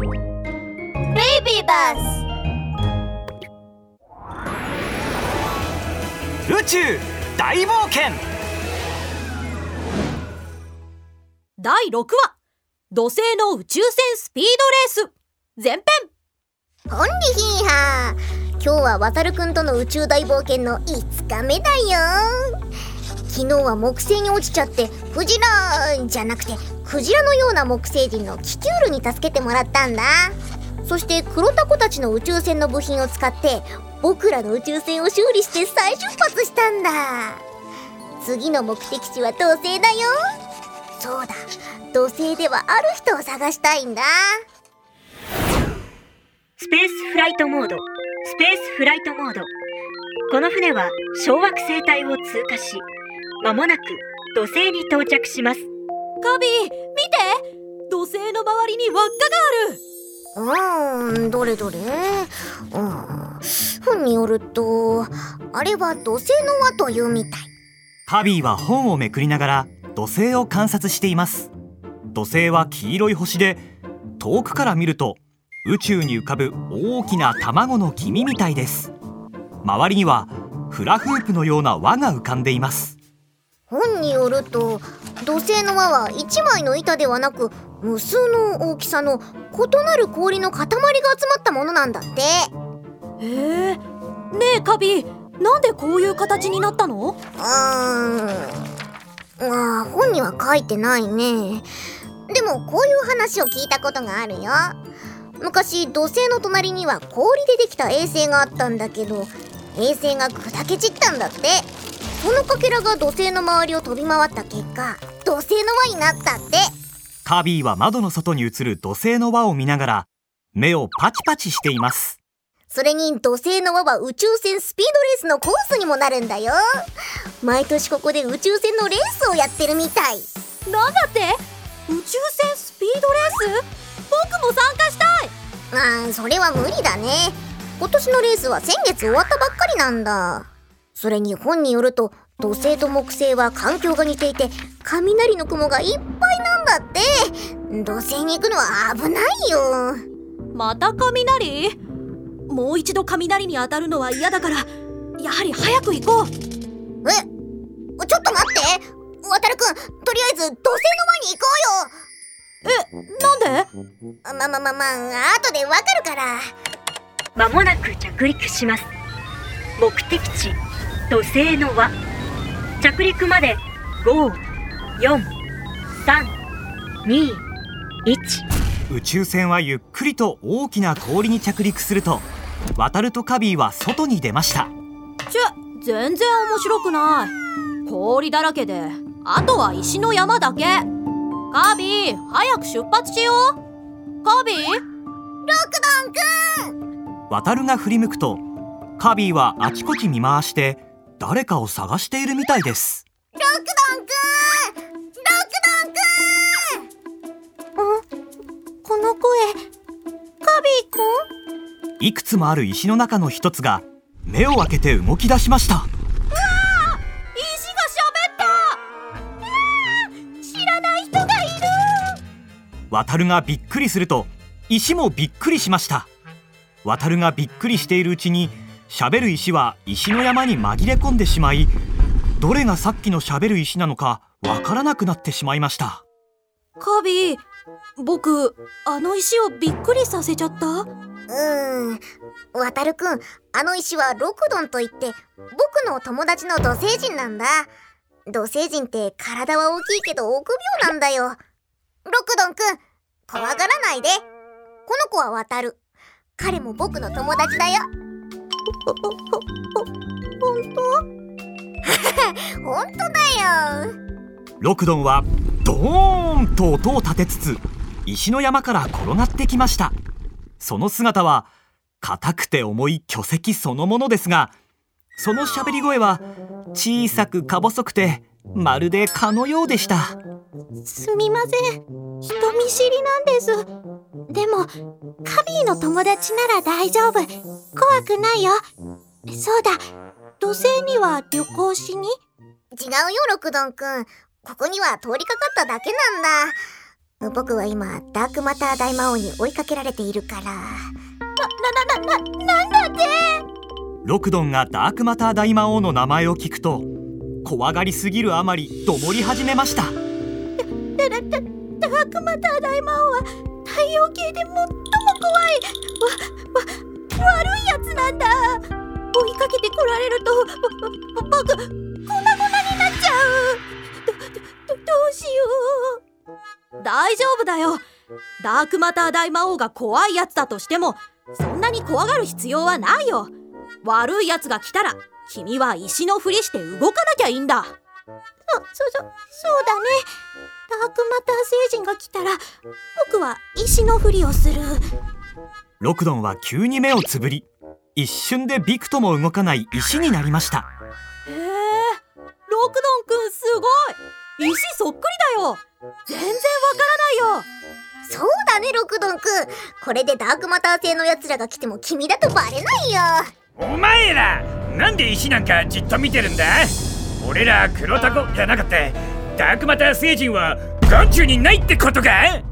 ベイビーバス宇宙大冒険。第6話土星の宇宙船スピードレース。前編。ほんりひー。は今日はわたるくんとの宇宙大冒険の5日目だよ。昨日は木星に落ちちゃってクジラじゃなくてクジラのような木星人のキキュールに助けてもらったんだ。そして黒タコたちの宇宙船の部品を使って僕らの宇宙船を修理して再出発したんだ。次の目的地は土星だよ。そうだ。土星ではある人を探したいんだ。スペースフライトモード。スペースフライトモード。この船は小惑星帯を通過しまもなく土星に到着します。カビ見て。土星の周りに輪っかがある。うーんどれどれ。うん。本によるとあれは土星の輪というみたい。カビーは本をめくりながら土星を観察しています。土星は黄色い星で遠くから見ると宇宙に浮かぶ大きな卵の黄身みたいです。周りにはフラフープのような輪が浮かんでいます。本によると土星の輪は1枚の板ではなく無数の大きさの異なる氷の塊が集まったものなんだって。へえねえカビなんでこういう形になったの？うーん。あ本には書いてないね。でもこういう話を聞いたことがあるよ。昔土星の隣には氷でできた衛星があったんだけど衛星が砕け散ったんだってそのかけらが土星の周りを飛び回った結果土星の輪になったって。カービィは窓の外に映る土星の輪を見ながら目をパチパチしています。それに土星の輪は宇宙船スピードレースのコースにもなるんだよ。毎年ここで宇宙船のレースをやってるみたい。なんだって？宇宙船スピードレース？僕も参加したい！ああそれは無理だね。今年のレースは先月終わったばっかりなんだそれに本によると土星と木星は環境が似ていて雷の雲がいっぱいなんだって。土星に行くのは危ないよ。また雷？もう一度雷に当たるのは嫌だからやはり早く行こう。え？ちょっと待って。渡るくんとりあえず土星の輪に行こうよ。えなんで？まままま後でわかるから。まもなく着陸します。目的地土星の輪着陸まで54321宇宙船はゆっくりと大きな氷に着陸すると渡るとカビーは外に出ました。ちゅ全然面白くない。氷だらけであとは石の山だけ。カビー早く出発しよう。カビーロクドンくん。渡るが振り向くとカビーはあちこち見回して誰かを探しているみたいです。ロクドンくんロクドンくん？この声。カビーくんいくつもある石の中の一つが目を開けて動き出しました。石が喋った知らない人がいるがびっくりすると石もびっくりしました。渡るがびっくりしているうちに喋る石は石の山に紛れ込んでしまいどれがさっきの喋る石なのかわからなくなってしまいました。カビー僕あの石をびっくりさせちゃった？うん渡るくんあの石はロクドンといって僕の友達の土星人なんだ。土星人って体は大きいけど臆病なんだよ。ロクドンくん怖がらないで。この子は渡る。彼も僕の友達だよ本当本当だよ。ロクドンはドーンと音を立てつつ石の山から転がってきました。その姿は硬くて重い巨石そのものですがその喋り声は小さくか細くてまるで蚊のようでした。すみません。人見知りなんです。でもカビーの友達なら大丈夫。怖くないよ。そうだ。土星には旅行しに？違うよロクドンくん。ここには通りかかっただけなんだ。僕は今ダークマター大魔王に追いかけられているから。な、な、な、な、なんだって？ロクドンがダークマター大魔王の名前を聞くと怖がりすぎるあまりどもり始めました。だ、だ、だ、ダークマター大魔王は太陽系で最も怖い。わ、わ、悪いやつなんだ。追いかけてこられると、ぼ、僕、粉々になっちゃう。ど、ど、ど、どうしよう。大丈夫だよ。ダークマター大魔王が怖いやつだとしてもそんなに怖がる必要はないよ。悪いやつが来たら君は石のふりして動かなきゃいいんだ。そ、そ、そ、そうだね。ダークマター星人が来たら僕は石のふりをする。ロクドンは急に目をつぶり一瞬でびくとも動かない石になりました。へえロクドンくんすごい。石そっくりだよ。全然わからないよ。そうだねロクドンくん。これでダークマター星のやつらが来ても君だとバレないよ。お前らなんで石なんかじっと見てるんだ？俺ら黒タコじゃなかった。ダークマター星人は眼中にないってことか？